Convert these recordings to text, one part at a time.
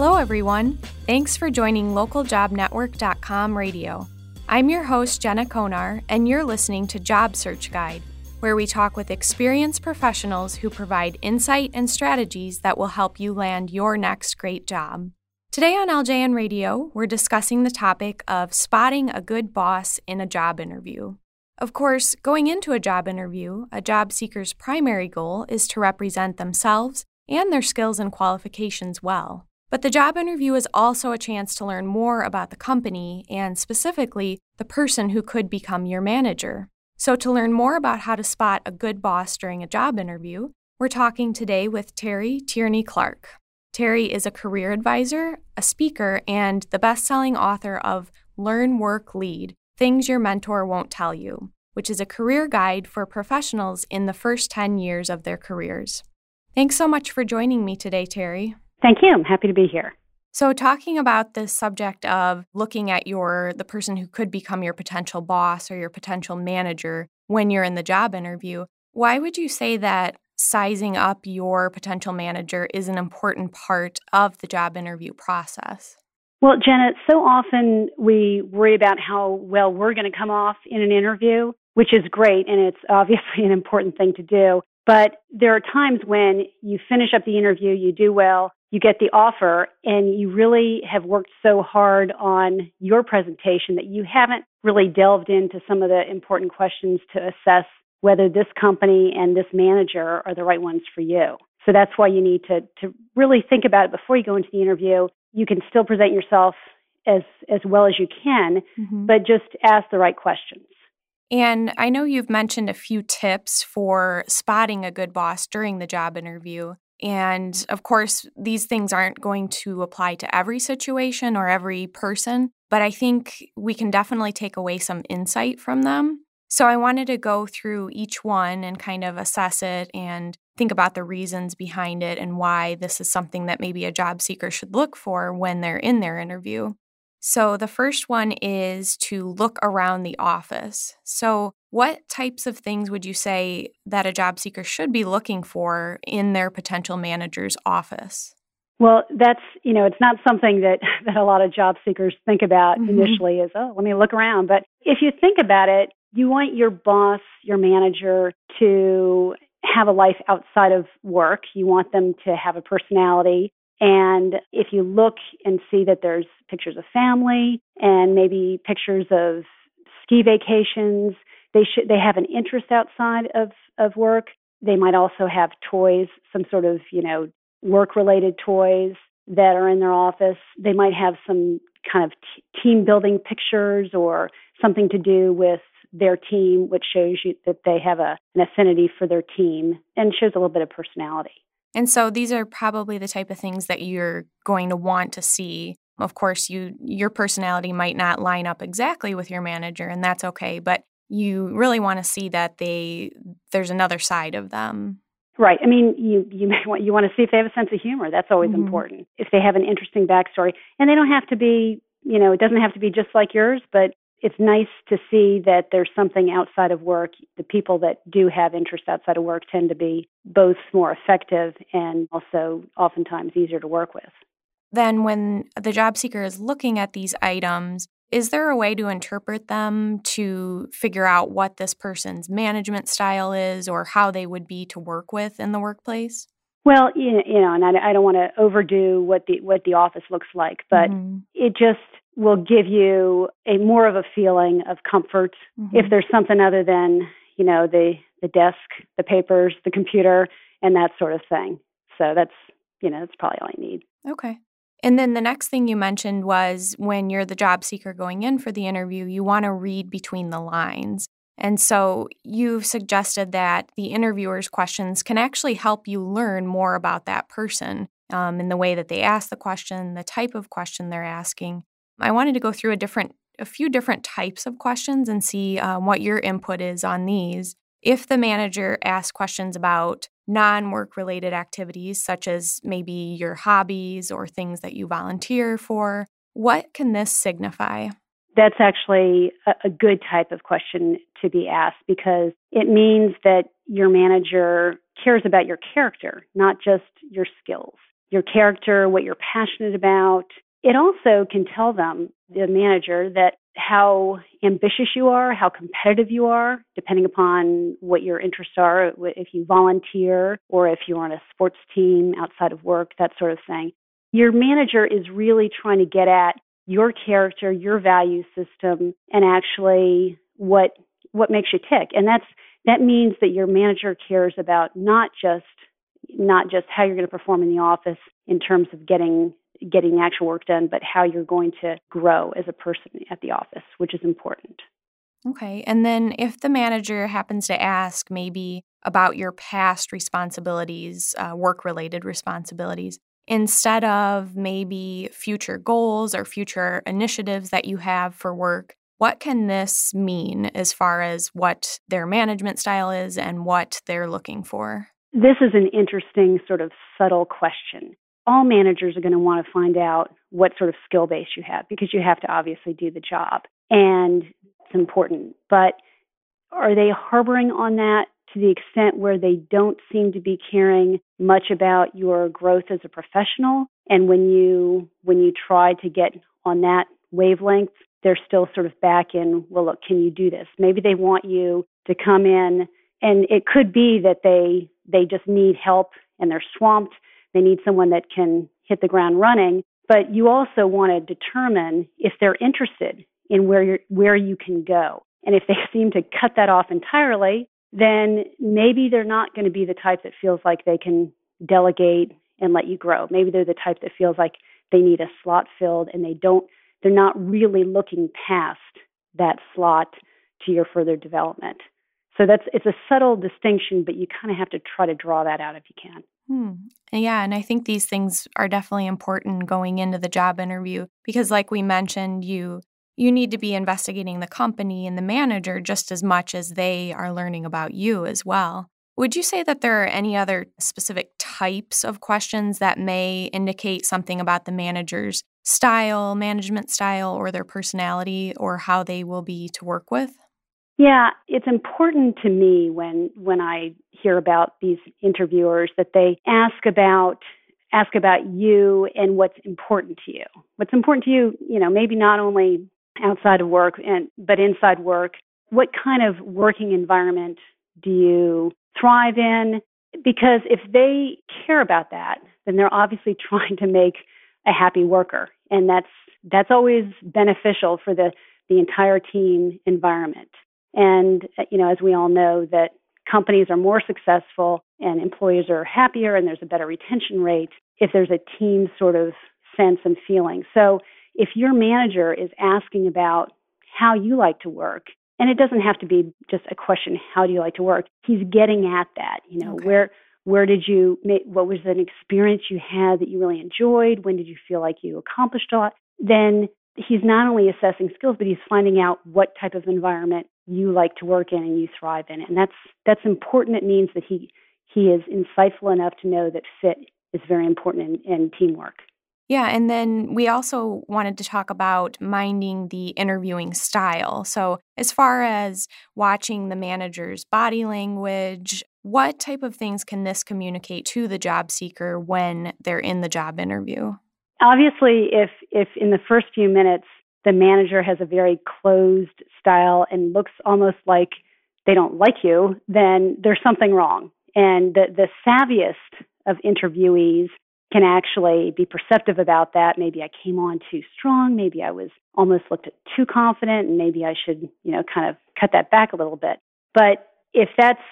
Hello, everyone. Thanks for joining localjobnetwork.com radio. I'm your host, Jenna Konar, and you're listening to Job Search Guide, where we talk with experienced professionals who provide insight and strategies that will help you land your next great job. Today on LJN Radio, we're discussing the topic of spotting a good boss in a job interview. Of course, going into a job interview, a job seeker's primary goal is to represent themselves and their skills and qualifications well. But the job interview is also a chance to learn more about the company and specifically the person who could become your manager. So, to learn more about how to spot a good boss during a job interview, we're talking today with Terry Tierney Clark. Terry is a career advisor, a speaker, and the best selling author of Learn, Work, Lead Things Your Mentor Won't Tell You, which is a career guide for professionals in the first 10 years of their careers. Thanks so much for joining me today, Terry. Thank you. I'm happy to be here. So talking about the subject of looking at your the person who could become your potential boss or your potential manager when you're in the job interview, why would you say that sizing up your potential manager is an important part of the job interview process? Well, Jenna, so often we worry about how well we're going to come off in an interview, which is great and it's obviously an important thing to do. But there are times when you finish up the interview, you do well, you get the offer, and you really have worked so hard on your presentation that you haven't really delved into some of the important questions to assess whether this company and this manager are the right ones for you. So that's why you need to, to really think about it before you go into the interview. You can still present yourself as, as well as you can, mm-hmm. but just ask the right questions. And I know you've mentioned a few tips for spotting a good boss during the job interview. And of course, these things aren't going to apply to every situation or every person, but I think we can definitely take away some insight from them. So I wanted to go through each one and kind of assess it and think about the reasons behind it and why this is something that maybe a job seeker should look for when they're in their interview. So, the first one is to look around the office. So, what types of things would you say that a job seeker should be looking for in their potential manager's office? Well, that's, you know, it's not something that, that a lot of job seekers think about mm-hmm. initially is, oh, let me look around. But if you think about it, you want your boss, your manager to have a life outside of work. You want them to have a personality. And if you look and see that there's pictures of family and maybe pictures of ski vacations, they should they have an interest outside of, of work. They might also have toys, some sort of, you know, work related toys that are in their office. They might have some kind of t- team building pictures or something to do with their team, which shows you that they have a, an affinity for their team and shows a little bit of personality. And so these are probably the type of things that you're going to want to see. Of course, you your personality might not line up exactly with your manager and that's okay, but you really want to see that they there's another side of them. Right. I mean, you you may want you want to see if they have a sense of humor. That's always mm-hmm. important. If they have an interesting backstory, and they don't have to be, you know, it doesn't have to be just like yours, but it's nice to see that there's something outside of work. The people that do have interest outside of work tend to be both more effective and also oftentimes easier to work with. Then, when the job seeker is looking at these items, is there a way to interpret them to figure out what this person's management style is or how they would be to work with in the workplace? Well, you know, and I, don't want to overdo what the what the office looks like, but mm-hmm. it just will give you a more of a feeling of comfort mm-hmm. if there's something other than you know the the desk the papers the computer and that sort of thing so that's you know that's probably all i need okay and then the next thing you mentioned was when you're the job seeker going in for the interview you want to read between the lines and so you've suggested that the interviewer's questions can actually help you learn more about that person um, in the way that they ask the question, the type of question they're asking, I wanted to go through a different a few different types of questions and see um, what your input is on these. If the manager asks questions about non work related activities, such as maybe your hobbies or things that you volunteer for, what can this signify? That's actually a, good type of question to be asked because it means that your manager cares about your character, not just your skills. your character, what you're passionate about. It also can tell them, the manager, that how ambitious you are, how competitive you are, depending upon what your interests are, if you volunteer or if you're on a sports team outside of work, that sort of thing. Your manager is really trying to get at your character, your value system, and actually what what makes you tick. And that's that means that your manager cares about not just not just how you're going to perform in the office in terms of getting getting the actual work done, but how you're going to grow as a person at the office, which is important. Okay. And then if the manager happens to ask maybe about your past responsibilities, uh, work related responsibilities, instead of maybe future goals or future initiatives that you have for work, what can this mean as far as what their management style is and what they're looking for? This is an interesting, sort of subtle question. All managers are going to want to find out what sort of skill base you have because you have to obviously do the job. And it's important. But are they harboring on that to the extent where they don't seem to be caring much about your growth as a professional? And when you when you try to get on that wavelength, they're still sort of back in, well, look, can you do this? Maybe they want you to come in and it could be that they they just need help and they're swamped. They need someone that can hit the ground running. But you also want to determine if they're interested in where you where you can go. And if they seem to cut that off entirely, then maybe they're not going to be the type that feels like they can delegate and let you grow. Maybe they're the type that feels like they need a slot filled and they don't they're not really looking past that slot to your further development. So that's it's a subtle distinction, but you kind of have to try to draw that out if you can. Hmm. Yeah, and I think these things are definitely important going into the job interview because, like we mentioned, you you need to be investigating the company and the manager just as much as they are learning about you as well. Would you say that there are any other specific types of questions that may indicate something about the manager's style, management style, or their personality, or how they will be to work with? Yeah, it's important to me when when I hear about these interviewers that they ask about ask about you and what's important to you. What's important to you, you know, maybe not only outside of work and but inside work. What kind of working environment do you thrive in? Because if they care about that, then they're obviously trying to make a happy worker. And that's that's always beneficial for the the entire team environment. And, you know, as we all know, that companies are more successful and employees are happier and there's a better retention rate if there's a team sort of sense and feeling. So if your manager is asking about how you like to work, and it doesn't have to be just a question, how do you like to work? He's getting at that, you know, okay. where where did you make what was an experience you had that you really enjoyed? When did you feel like you accomplished a lot? Then he's not only assessing skills, but he's finding out what type of environment you like to work in and you thrive in. And that's that's important. It means that he he is insightful enough to know that fit is very important in, in teamwork. Yeah, and then we also wanted to talk about minding the interviewing style. So, as far as watching the manager's body language, what type of things can this communicate to the job seeker when they're in the job interview? Obviously, if if in the first few minutes the manager has a very closed style and looks almost like they don't like you, then there's something wrong. And the, the savviest of interviewees can actually be perceptive about that. Maybe I came on too strong. Maybe I was almost looked too confident, and maybe I should, you know, kind of cut that back a little bit. But if that's,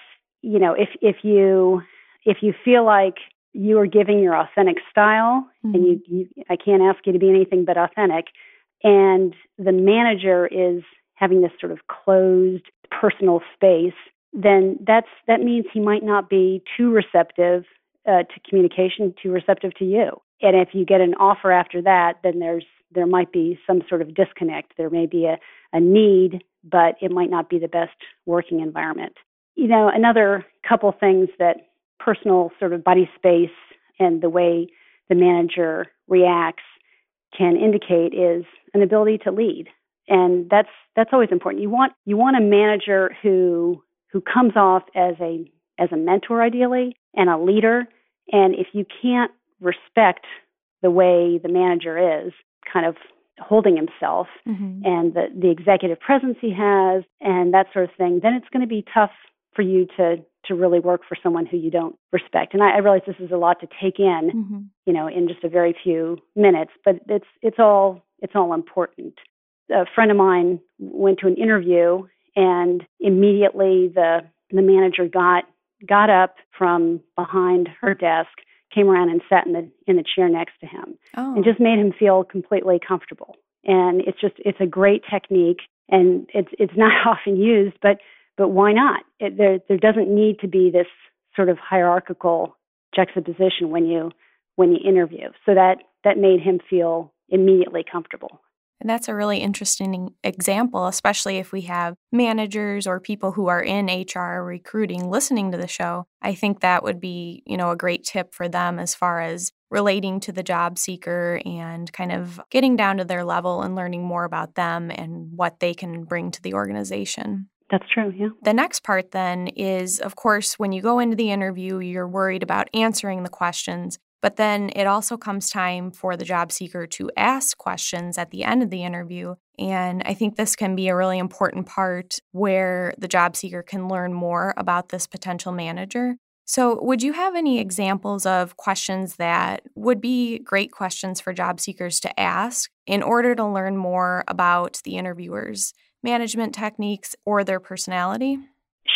you know, if if you if you feel like you are giving your authentic style, mm-hmm. and you, you, I can't ask you to be anything but authentic, and the manager is having this sort of closed personal space, then that's that means he might not be too receptive uh, to communication, too receptive to you. And if you get an offer after that, then there's there might be some sort of disconnect. There may be a, a need, but it might not be the best working environment. You know, another couple things that personal sort of body space and the way the manager reacts can indicate is an ability to lead. And that's that's always important. You want you want a manager who who comes off as a as a mentor ideally and a leader. And if you can't respect the way the manager is, kind of holding himself Mm-hmm. and the, the executive presence he has and that sort of thing, then it's going to be tough for you to to really work for someone who you don't respect. And I, I realize this is a lot to take in, Mm-hmm. you know, in just a very few minutes, but it's it's all it's all important. A friend of mine went to an interview and immediately the the manager got got up from behind her desk, came around and sat in the in the chair next to him Oh. and just made him feel completely comfortable. And it's just it's a great technique, and it's it's not often used, but but why not? It, there there doesn't need to be this sort of hierarchical juxtaposition when you when you interview. So that that made him feel immediately comfortable. And that's a really interesting example, especially if we have managers or people who are in HR recruiting listening to the show. I think that would be, you know, a great tip for them as far as relating to the job seeker and kind of getting down to their level and learning more about them and what they can bring to the organization. That's true. Yeah. The next part then is, of course, when you go into the interview, you're worried about answering the questions, but then it also comes time for the job seeker to ask questions at the end of the interview. And I think this can be a really important part where the job seeker can learn more about this potential manager. So, would you have any examples of questions that would be great questions for job seekers to ask in order to learn more about the interviewers? Management techniques or their personality?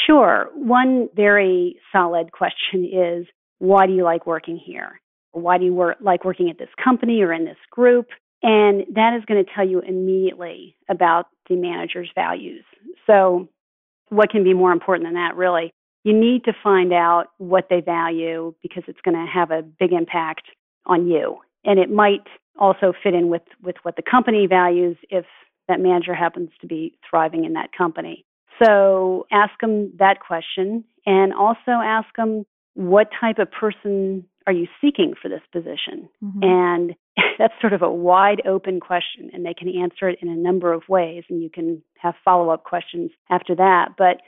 Sure. One very solid question is why do you like working here? Why do you work, like working at this company or in this group? And that is going to tell you immediately about the manager's values. So, what can be more important than that, really? You need to find out what they value because it's going to have a big impact on you. And it might also fit in with, with what the company values if that manager happens to be thriving in that company. So ask them that question and also ask them what type of person are you seeking for this position? Mhm. And that's sort of a wide open question, and they can answer it in a number of ways, and you can have follow up questions after that. But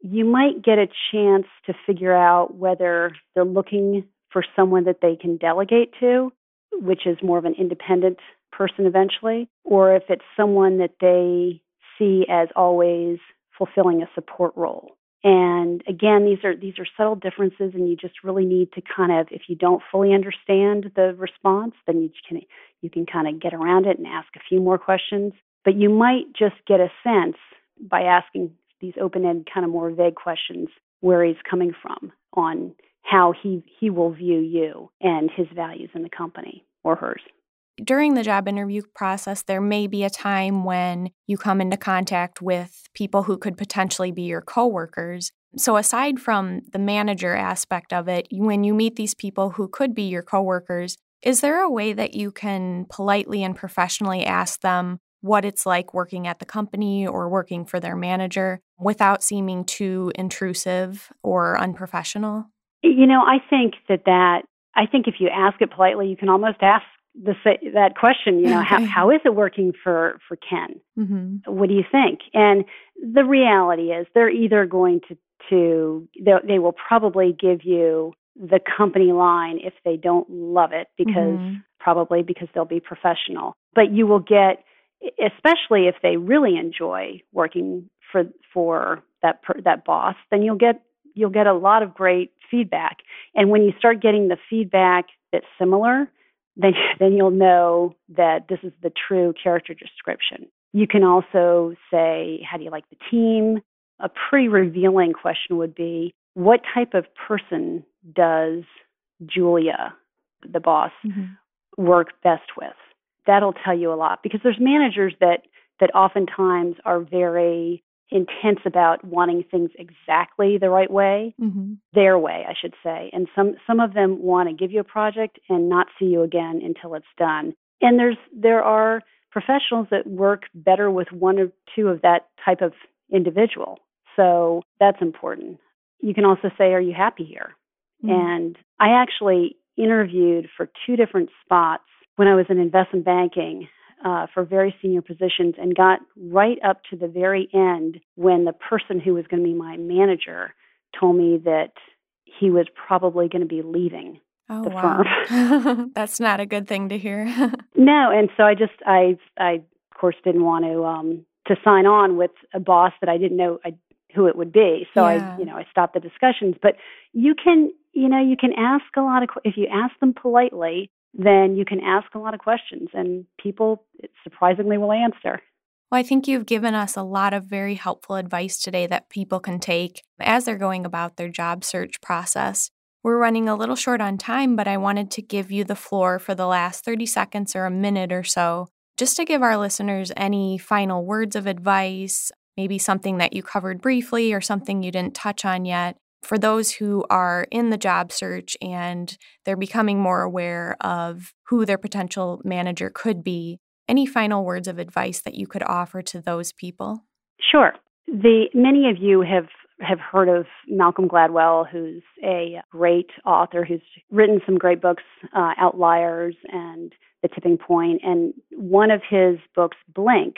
you might get a chance to figure out whether they're looking for someone that they can delegate to, which is more of an independent person eventually, or if it's someone that they see as always fulfilling a support role. And again, these are these are subtle differences, and you just really need to kind of, if you don't fully understand the response, then you can you can kind of get around it and ask a few more questions. But you might just get a sense by asking these open-ended, kind of more vague questions where he's coming from on how he he will view you and his values in the company or hers during the job interview process, there may be a time when you come into contact with people who could potentially be your coworkers. So, aside from the manager aspect of it, when you meet these people who could be your coworkers, is there a way that you can politely and professionally ask them what it's like working at the company or working for their manager without seeming too intrusive or unprofessional? You know, I think that that I think if you ask it politely, you can almost ask the that question. You know, Okay. how how is it working for for Ken? Mm-hmm. What do you think? And the reality is, they're either going to to they, they will probably give you the company line if they don't love it because Mhm. probably because they'll be professional. But you will get, especially if they really enjoy working for for that per, that boss, then you'll get you'll get a lot of great feedback. And when you start getting the feedback that's similar, then then you'll know that this is the true character description. You can also say, how do you like the team? A pretty revealing question would be, what type of person does Julia, the boss, Mhm. work best with? That'll tell you a lot because there's managers that that oftentimes are very intense about wanting things exactly the right way, Mhm. their way, I should say. And some some of them want to give you a project and not see you again until it's done. And there's there are professionals that work better with one or two of that type of individual. So that's important. You can also say, Are you happy here? Mhm. And I actually interviewed for two different spots when I was in investment banking uh, for very senior positions and got right up to the very end when the person who was going to be my manager told me that he was probably going to be leaving oh, the wow. firm. That's not a good thing to hear. no, and so I just I I of course didn't want to um to sign on with a boss that I didn't know I, who it would be. So Yeah. I you know I stopped the discussions. But you can you know you can ask a lot of if you ask them politely, then you can ask a lot of questions, and people surprisingly will answer. Well, I think you've given us a lot of very helpful advice today that people can take as they're going about their job search process. We're running a little short on time, but I wanted to give you the floor for the last 30 seconds or a minute or so, just to give our listeners any final words of advice, maybe something that you covered briefly or something you didn't touch on yet. For those who are in the job search and they're becoming more aware of who their potential manager could be, any final words of advice that you could offer to those people? Sure. The many of you have have heard of Malcolm Gladwell, who's a great author who's written some great books, uh, Outliers and The Tipping Point. And one of his books, Blink,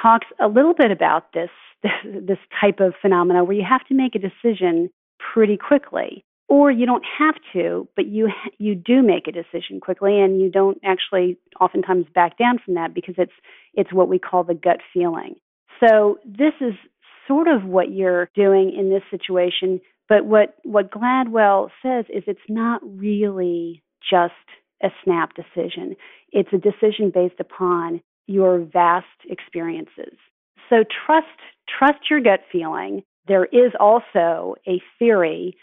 talks a little bit about this, this type of phenomena where you have to make a decision pretty quickly, or you don't have to, but you you do make a decision quickly, and you don't actually oftentimes back down from that because it's it's what we call the gut feeling. So this is sort of what you're doing in this situation. But what, what Gladwell says is it's not really just a snap decision. It's a decision based upon your vast experiences. So trust trust your gut feeling. There is also a theory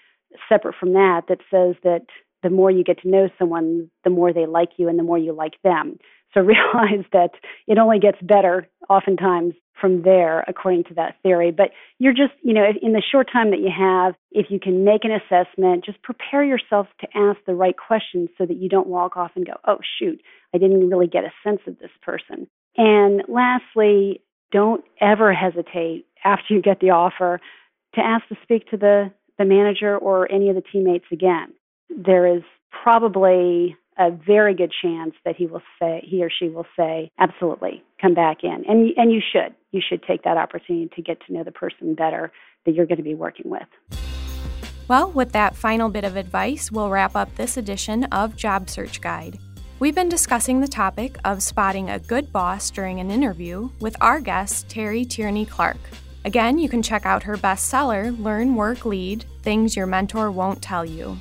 separate from that that says that the more you get to know someone, the more they like you and the more you like them. So realize that it only gets better oftentimes from there, according to that theory. But you're just, you know, in the short time that you have, if you can make an assessment, just prepare yourself to ask the right questions so that you don't walk off and go, oh, shoot, I didn't really get a sense of this person. And lastly, don't ever hesitate after you get the offer to ask to speak to the, the manager or any of the teammates again. There is probably a very good chance that he will say he or she will say absolutely come back in and and you should you should take that opportunity to get to know the person better that you're going to be working with Well, with that final bit of advice, we'll wrap up this edition of Job Search Guide. We've been discussing the topic of spotting a good boss during an interview with our guest, Terry Tierney Clark. Again, you can check out her bestseller, Learn, Work, Lead Things Your Mentor Won't Tell You.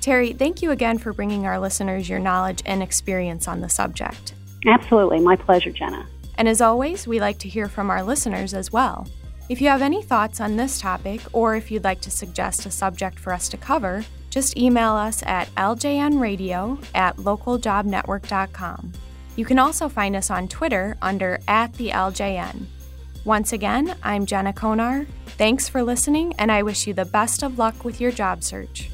Terry, thank you again for bringing our listeners your knowledge and experience on the subject. absolutely my pleasure jenna And as always, we like to hear from our listeners as well. If you have any thoughts on this topic, or if you'd like to suggest a subject for us to cover, just email us at ljnradio at localjobnetwork.com. You can also find us on Twitter under at the LJN. Once again, I'm Jenna Konar. Thanks for listening, and I wish you the best of luck with your job search.